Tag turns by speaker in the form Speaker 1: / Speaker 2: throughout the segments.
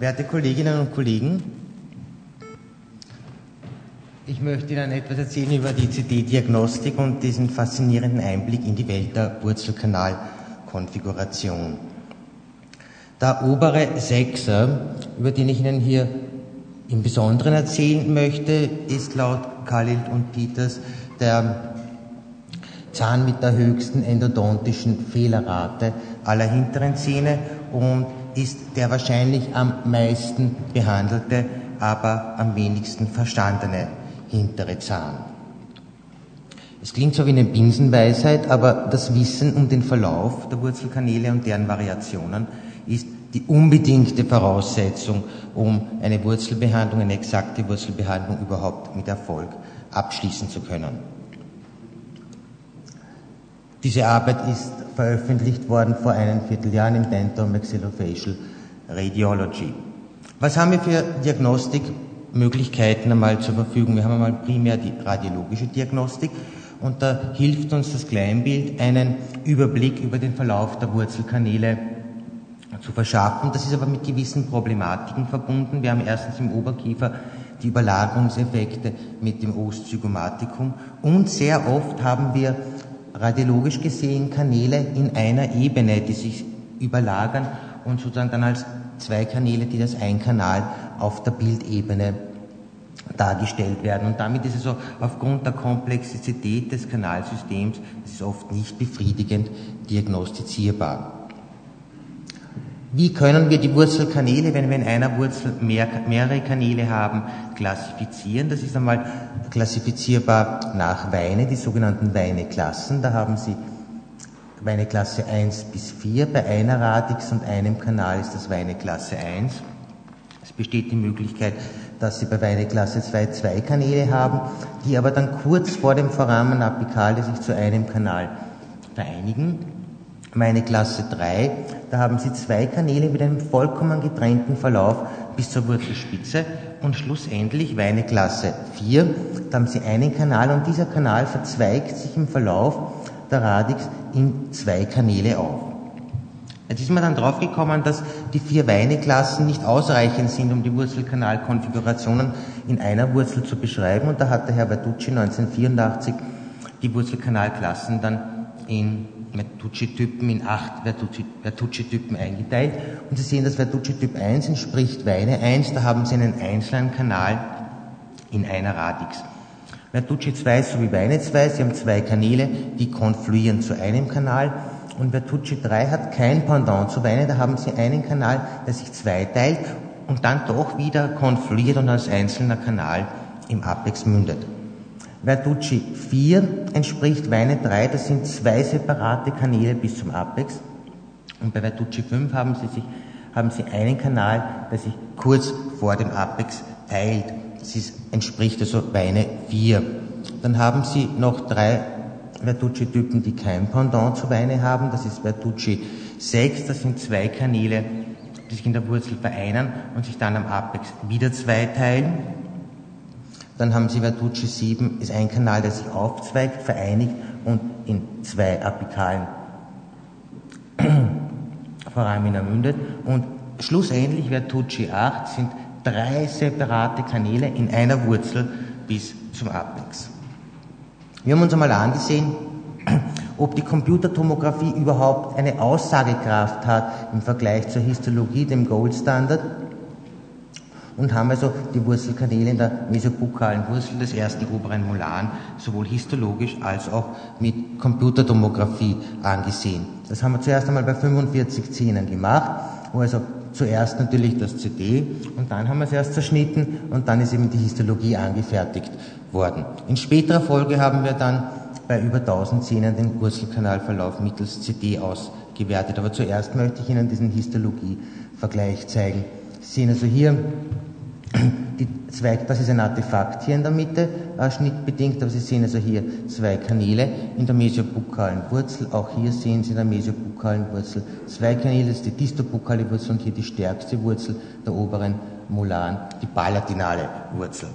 Speaker 1: Werte Kolleginnen und Kollegen, ich möchte Ihnen etwas erzählen über die CD-Diagnostik und diesen faszinierenden Einblick in die Welt der Wurzelkanalkonfiguration. Der obere Sechser, über den ich Ihnen hier im Besonderen erzählen möchte, ist laut Khalil und Peters der Zahn mit der höchsten endodontischen Fehlerrate aller hinteren Zähne und ist der wahrscheinlich am meisten behandelte, aber am wenigsten verstandene hintere Zahn. Es klingt so wie eine Binsenweisheit, aber das Wissen um den Verlauf der Wurzelkanäle und deren Variationen ist die unbedingte Voraussetzung, um eine Wurzelbehandlung, eine exakte Wurzelbehandlung überhaupt mit Erfolg abschließen zu können. Diese Arbeit ist veröffentlicht worden vor einem Vierteljahr im Dental Maxillofacial Radiology. Was haben wir für Diagnostikmöglichkeiten einmal zur Verfügung? Wir haben einmal primär die radiologische Diagnostik und da hilft uns das Kleinbild, einen Überblick über den Verlauf der Wurzelkanäle zu verschaffen. Das ist aber mit gewissen Problematiken verbunden. Wir haben erstens im Oberkiefer die Überlagerungseffekte mit dem Oszygomatikum und sehr oft haben wir radiologisch gesehen Kanäle in einer Ebene, die sich überlagern und sozusagen dann als zwei Kanäle, die das ein Kanal auf der Bildebene dargestellt werden. Und damit ist es so, aufgrund der Komplexität des Kanalsystems, es ist oft nicht befriedigend diagnostizierbar. Wie können wir die Wurzelkanäle, wenn wir in einer Wurzel mehr, mehrere Kanäle haben, klassifizieren? Das ist einmal klassifizierbar nach Weine, die sogenannten Weineklassen. Da haben Sie Weineklasse 1 bis 4. Bei einer Radix und einem Kanal ist das Weineklasse 1. Es besteht die Möglichkeit, dass Sie bei Weineklasse 2 zwei Kanäle haben, die aber dann kurz vor dem Foramen apicale sich zu einem Kanal vereinigen meine Klasse 3, da haben Sie zwei Kanäle mit einem vollkommen getrennten Verlauf bis zur Wurzelspitze und schlussendlich meine Klasse 4, da haben Sie einen Kanal und dieser Kanal verzweigt sich im Verlauf der Radix in zwei Kanäle auf. Jetzt ist man dann draufgekommen, dass die vier Weineklassen nicht ausreichend sind, um die Wurzelkanalkonfigurationen in einer Wurzel zu beschreiben und da hat der Herr Verducci 1984 die Wurzelkanalklassen dann in Vertucci-Typen in acht Vertucci-Typen eingeteilt. Und Sie sehen, dass Vertucci-Typ 1 entspricht Weine 1, da haben Sie einen einzelnen Kanal in einer Radix. Vertucci 2 ist so wie Weine 2, Sie haben zwei Kanäle, die konfluieren zu einem Kanal. Und Vertucci 3 hat kein Pendant zu Weine, da haben Sie einen Kanal, der sich zweiteilt und dann doch wieder konfluiert und als einzelner Kanal im Apex mündet. Verducci 4 entspricht Weine 3, das sind zwei separate Kanäle bis zum Apex. Und bei Verducci 5 haben Sie, sich, haben Sie einen Kanal, der sich kurz vor dem Apex teilt. Das ist, entspricht also Weine 4. Dann haben Sie noch drei Verducci-Typen, die kein Pendant zu Weine haben. Das ist Verducci 6, das sind zwei Kanäle, die sich in der Wurzel vereinen und sich dann am Apex wieder zweiteilen. Dann haben Sie Vertucci 7, ist ein Kanal, der sich aufzweigt, vereinigt und in zwei apikalen Foramina mündet. Und schlussendlich Vertucci 8 sind drei separate Kanäle in einer Wurzel bis zum Apex. Wir haben uns einmal angesehen, ob die Computertomographie überhaupt eine Aussagekraft hat im Vergleich zur Histologie, dem Goldstandard und haben also die Wurzelkanäle in der mesopukalen Wurzel des ersten oberen Molaren sowohl histologisch als auch mit Computertomographie angesehen. Das haben wir zuerst einmal bei 45 Zähnen gemacht, wo also zuerst natürlich das CD und dann haben wir es erst zerschnitten und dann ist eben die Histologie angefertigt worden. In späterer Folge haben wir dann bei über 1000 Zähnen den Wurzelkanalverlauf mittels CD ausgewertet. Aber zuerst möchte ich Ihnen diesen Histologie-Vergleich zeigen. Sie sehen also hier die zwei, das ist ein Artefakt hier in der Mitte, äh, schnittbedingt, aber Sie sehen also hier zwei Kanäle in der mesiobukalen Wurzel. Auch hier sehen Sie in der mesiobukalen Wurzel zwei Kanäle, das ist die distobukale Wurzel und hier die stärkste Wurzel der oberen Molaren, die palatinale Wurzel.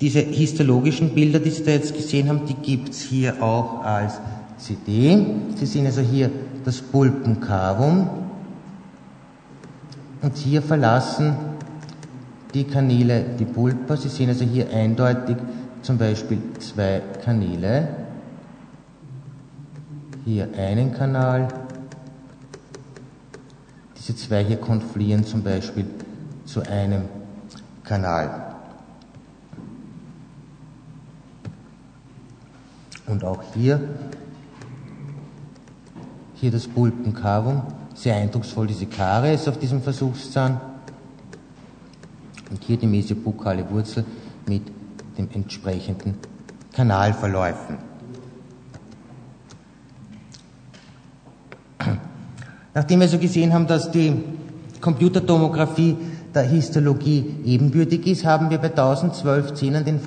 Speaker 1: Diese histologischen Bilder, die Sie da jetzt gesehen haben, die gibt's hier auch als CD. Sie sehen also hier das Pulpencavum Und hier verlassen die Kanäle die Pulpa. Sie sehen also hier eindeutig zum Beispiel zwei Kanäle. Hier einen Kanal. Diese zwei hier konfluieren zum Beispiel zu einem Kanal. Und auch hier, hier das Pulpenkavum, sehr eindrucksvoll diese Karies auf diesem Versuchszahn. Und hier die mesiopukale Wurzel mit den entsprechenden Kanalverläufen. Nachdem wir so gesehen haben, dass die Computertomographie der Histologie ebenbürtig ist, haben wir bei 1012 Zähnen den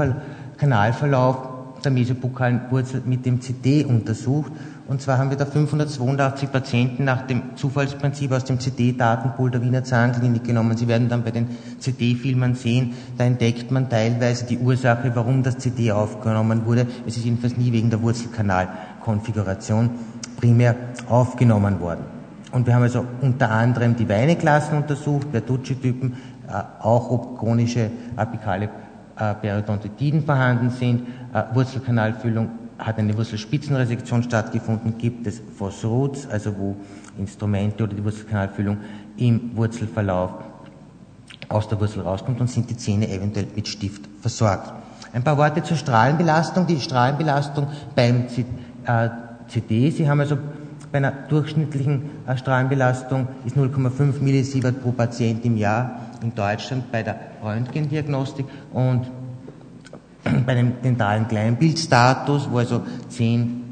Speaker 1: Kanalverlauf der mesopokalen Wurzel mit dem CD untersucht. Und zwar haben wir da 582 Patienten nach dem Zufallsprinzip aus dem CD-Datenpool der Wiener Zahnklinik genommen. Sie werden dann bei den CD-Filmen sehen, da entdeckt man teilweise die Ursache, warum das CD aufgenommen wurde. Es ist jedenfalls nie wegen der Wurzelkanalkonfiguration primär aufgenommen worden. Und wir haben also unter anderem die Weineklassen untersucht, Bertucci-Typen, äh, auch ob chronische apikale äh, Periodontitiden vorhanden sind, äh, Wurzelkanalfüllung hat eine Wurzelspitzenresektion stattgefunden, gibt es Phosrods, also wo Instrumente oder die Wurzelkanalfüllung im Wurzelverlauf aus der Wurzel rauskommt und sind die Zähne eventuell mit Stift versorgt. Ein paar Worte zur Strahlenbelastung. Die Strahlenbelastung beim CD, Sie haben also bei einer durchschnittlichen äh, Strahlenbelastung ist 0,5 Millisievert pro Patient im Jahr in Deutschland bei der Röntgendiagnostik und bei dem dentalen Kleinbildstatus, wo also zehn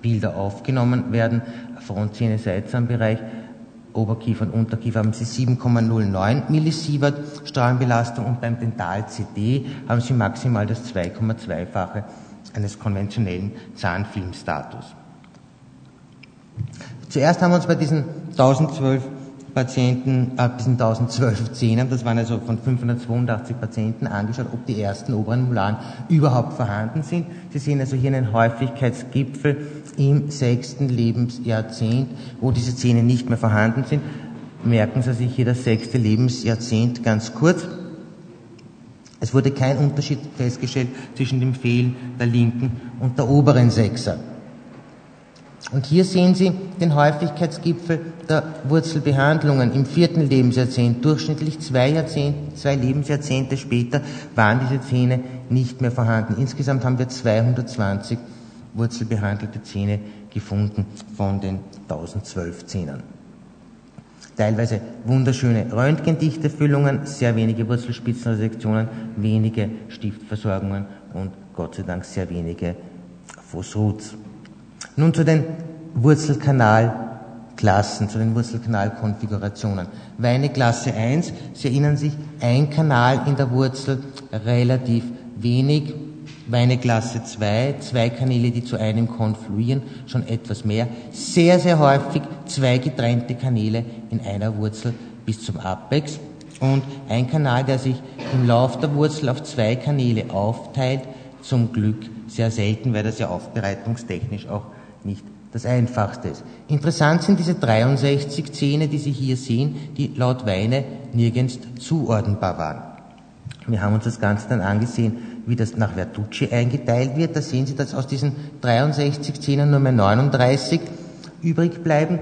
Speaker 1: Bilder aufgenommen werden, Frontzähne, Seitzahnbereich, Oberkiefer und Unterkiefer haben Sie 7,09 Millisievert Strahlenbelastung und beim Dental-CD haben Sie maximal das 2,2-fache eines konventionellen Zahnfilmstatus. Zuerst haben wir uns bei diesen 1012 Patienten, äh, diesen 1012 Zähnen, das waren also von 582 Patienten, angeschaut, ob die ersten oberen Molaren überhaupt vorhanden sind. Sie sehen also hier einen Häufigkeitsgipfel im sechsten Lebensjahrzehnt, wo diese Zähne nicht mehr vorhanden sind. Merken Sie sich hier das sechste Lebensjahrzehnt ganz kurz. Es wurde kein Unterschied festgestellt zwischen dem Fehlen der linken und der oberen Sechser. Und hier sehen Sie den Häufigkeitsgipfel der Wurzelbehandlungen im vierten Lebensjahrzehnt. Durchschnittlich zwei, Jahrzehnte, zwei Lebensjahrzehnte später waren diese Zähne nicht mehr vorhanden. Insgesamt haben wir 220 wurzelbehandelte Zähne gefunden von den 1012 Zähnen. Teilweise wunderschöne röntgendichte Füllungen, sehr wenige Wurzelspitzenresektionen, wenige Stiftversorgungen und Gott sei Dank sehr wenige Phosruts. Nun zu den Wurzelkanalklassen, zu den Wurzelkanalkonfigurationen. Weine Klasse 1, Sie erinnern sich, ein Kanal in der Wurzel, relativ wenig. Weine Klasse 2, zwei Kanäle, die zu einem konfluieren, schon etwas mehr. Sehr, sehr häufig zwei getrennte Kanäle in einer Wurzel bis zum Apex. Und ein Kanal, der sich im Lauf der Wurzel auf zwei Kanäle aufteilt, zum Glück sehr selten, weil das ja aufbereitungstechnisch auch nicht das Einfachste ist. Interessant sind diese 63 Zähne, die Sie hier sehen, die laut Weine nirgends zuordnenbar waren. Wir haben uns das Ganze dann angesehen, wie das nach Vertucci eingeteilt wird. Da sehen Sie, dass aus diesen 63 Zähnen nur mehr 39 übrig bleiben.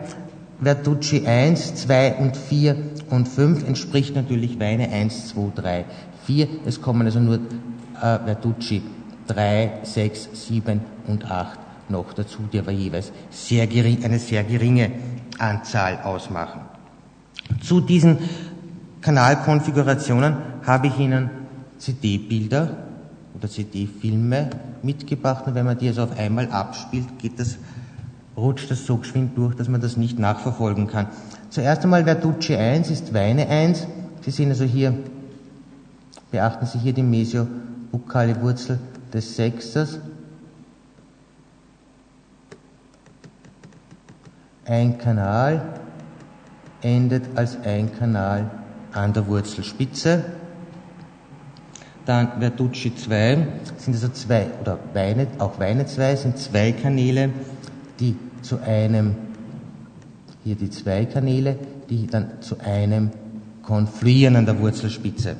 Speaker 1: Vertucci 1, 2 und 4 und 5 entspricht natürlich Weine 1, 2, 3, 4. Es kommen also nur äh, Vertucci 3, 6, 7 und 8 noch dazu, die aber jeweils sehr gering, eine sehr geringe Anzahl ausmachen. Zu diesen Kanalkonfigurationen habe ich Ihnen CD-Bilder oder CD-Filme mitgebracht und wenn man die also auf einmal abspielt, geht das, rutscht das so geschwind durch, dass man das nicht nachverfolgen kann. Zuerst einmal Verducci 1 ist Weine 1. Sie sehen also hier, beachten Sie hier die mesiobukale Wurzel des Sechsters ein Kanal endet als ein Kanal an der Wurzelspitze. Dann Verducci 2 sind also zwei, oder Weine, auch Weine 2 sind zwei Kanäle, die zu einem, hier die zwei Kanäle, die dann zu einem konfluieren an der Wurzelspitze.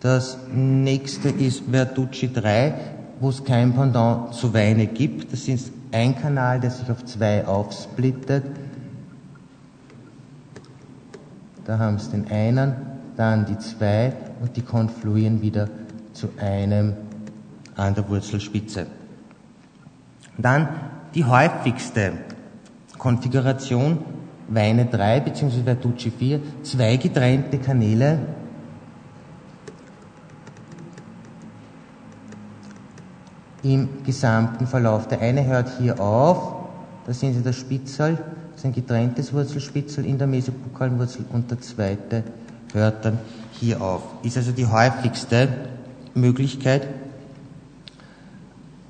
Speaker 1: Das nächste ist Verducci 3, wo es kein Pendant zu Weine gibt. Das ist ein Kanal, der sich auf zwei aufsplittet. Da haben Sie den einen, dann die zwei und die konfluieren wieder zu einem an der Wurzelspitze. Dann die häufigste Konfiguration Weine 3 bzw. Verducci 4, zwei getrennte Kanäle im gesamten Verlauf. Der eine hört hier auf, da sehen Sie das Spitzel, das ist ein getrenntes Wurzelspitzel in der mesopokalen Wurzel und der zweite hört dann hier auf. Ist also die häufigste Möglichkeit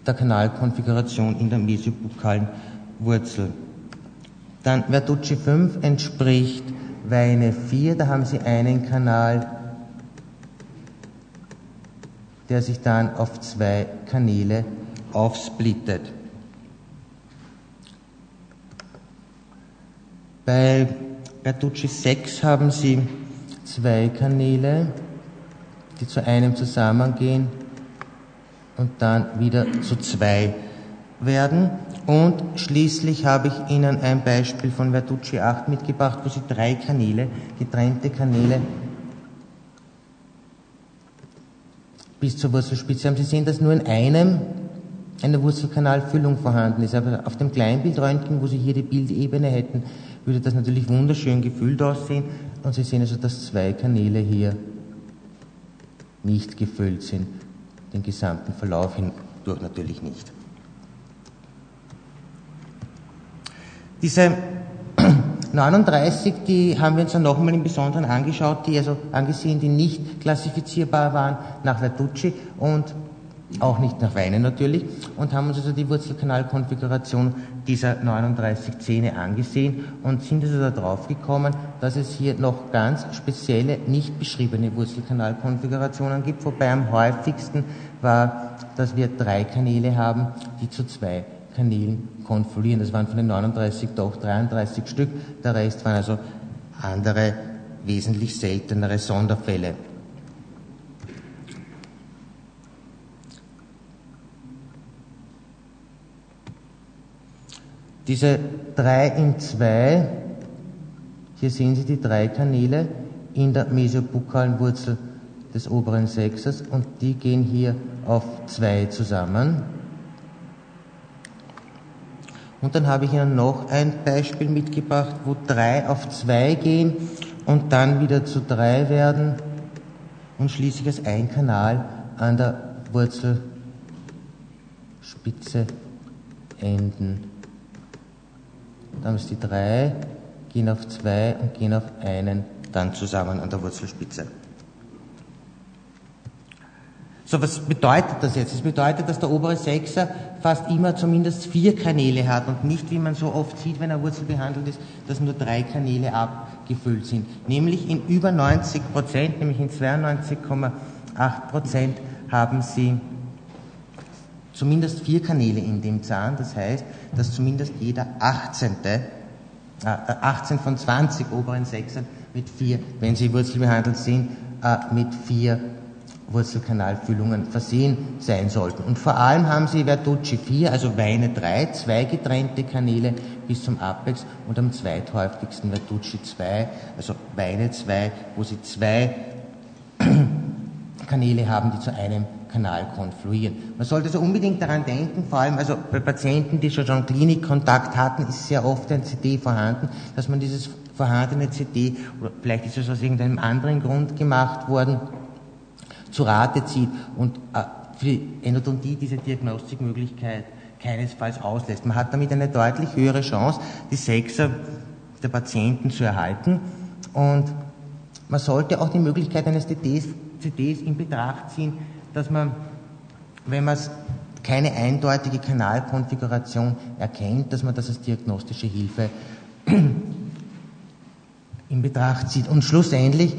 Speaker 1: der Kanalkonfiguration in der mesopokalen Wurzel. Dann Verducci 5 entspricht Weine 4, da haben Sie einen Kanal der sich dann auf zwei Kanäle aufsplittet. Bei Bertucci 6 haben Sie zwei Kanäle, die zu einem zusammengehen und dann wieder zu zwei werden. Und schließlich habe ich Ihnen ein Beispiel von Vertucci 8 mitgebracht, wo Sie drei Kanäle, getrennte Kanäle bis zur Wurzelspitze haben. Sie sehen, dass nur in einem eine Wurzelkanalfüllung vorhanden ist. Aber auf dem Kleinbildröntgen, wo Sie hier die Bildebene hätten, würde das natürlich wunderschön gefüllt aussehen. Und Sie sehen also, dass zwei Kanäle hier nicht gefüllt sind. Den gesamten Verlauf hindurch natürlich nicht. Diese 39, die haben wir uns dann nochmal im Besonderen angeschaut, die also angesehen, die nicht klassifizierbar waren nach Vertucci und auch nicht nach Weine natürlich und haben uns also die Wurzelkanalkonfiguration dieser 39 Zähne angesehen und sind also darauf gekommen, dass es hier noch ganz spezielle, nicht beschriebene Wurzelkanalkonfigurationen gibt, wobei am häufigsten war, dass wir drei Kanäle haben, die zu zwei Kanälen konfolieren. Das waren von den 39 doch 33 Stück. Der Rest waren also andere, wesentlich seltenere Sonderfälle. Diese 3 in 2, hier sehen Sie die drei Kanäle in der mesiobukalen Wurzel des oberen Sechsers und die gehen hier auf 2 zusammen. Und dann habe ich Ihnen noch ein Beispiel mitgebracht, wo drei auf zwei gehen und dann wieder zu drei werden und schließlich als ein Kanal an der Wurzelspitze enden. Dann haben die drei, gehen auf zwei und gehen auf einen dann zusammen an der Wurzelspitze. So, was bedeutet das jetzt? Das bedeutet, dass der obere Sechser fast immer zumindest vier Kanäle hat und nicht, wie man so oft sieht, wenn er Wurzel behandelt ist, dass nur drei Kanäle abgefüllt sind. Nämlich in über 90 Prozent, nämlich in 92,8 Prozent haben sie zumindest vier Kanäle in dem Zahn. Das heißt, dass zumindest jeder 18. Äh, 18 von 20 oberen Sechsern mit vier, wenn sie Wurzel behandelt sind, äh, mit vier Wurzelkanalfüllungen versehen sein sollten. Und vor allem haben sie Verducci 4, also Weine 3, zwei getrennte Kanäle bis zum Apex und am zweithäufigsten Verducci 2, also Weine 2, wo sie zwei Kanäle haben, die zu einem Kanal konfluieren. Man sollte also unbedingt daran denken, vor allem also bei Patienten, die schon Klinikkontakt hatten, ist sehr oft ein CD vorhanden, dass man dieses vorhandene CD, oder vielleicht ist es aus irgendeinem anderen Grund gemacht worden, zu Rate zieht und äh, für die Endodontie diese Diagnostikmöglichkeit keinesfalls auslässt. Man hat damit eine deutlich höhere Chance, die Sechser der Patienten zu erhalten und man sollte auch die Möglichkeit eines CDs, CDs in Betracht ziehen, dass man, wenn man keine eindeutige Kanalkonfiguration erkennt, dass man das als diagnostische Hilfe in Betracht zieht. Und schlussendlich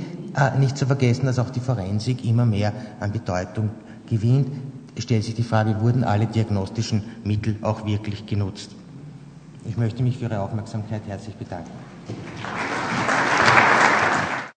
Speaker 1: nicht zu vergessen, dass auch die Forensik immer mehr an Bedeutung gewinnt. Stellt sich die Frage, wurden alle diagnostischen Mittel auch wirklich genutzt? Ich möchte mich für Ihre Aufmerksamkeit herzlich bedanken.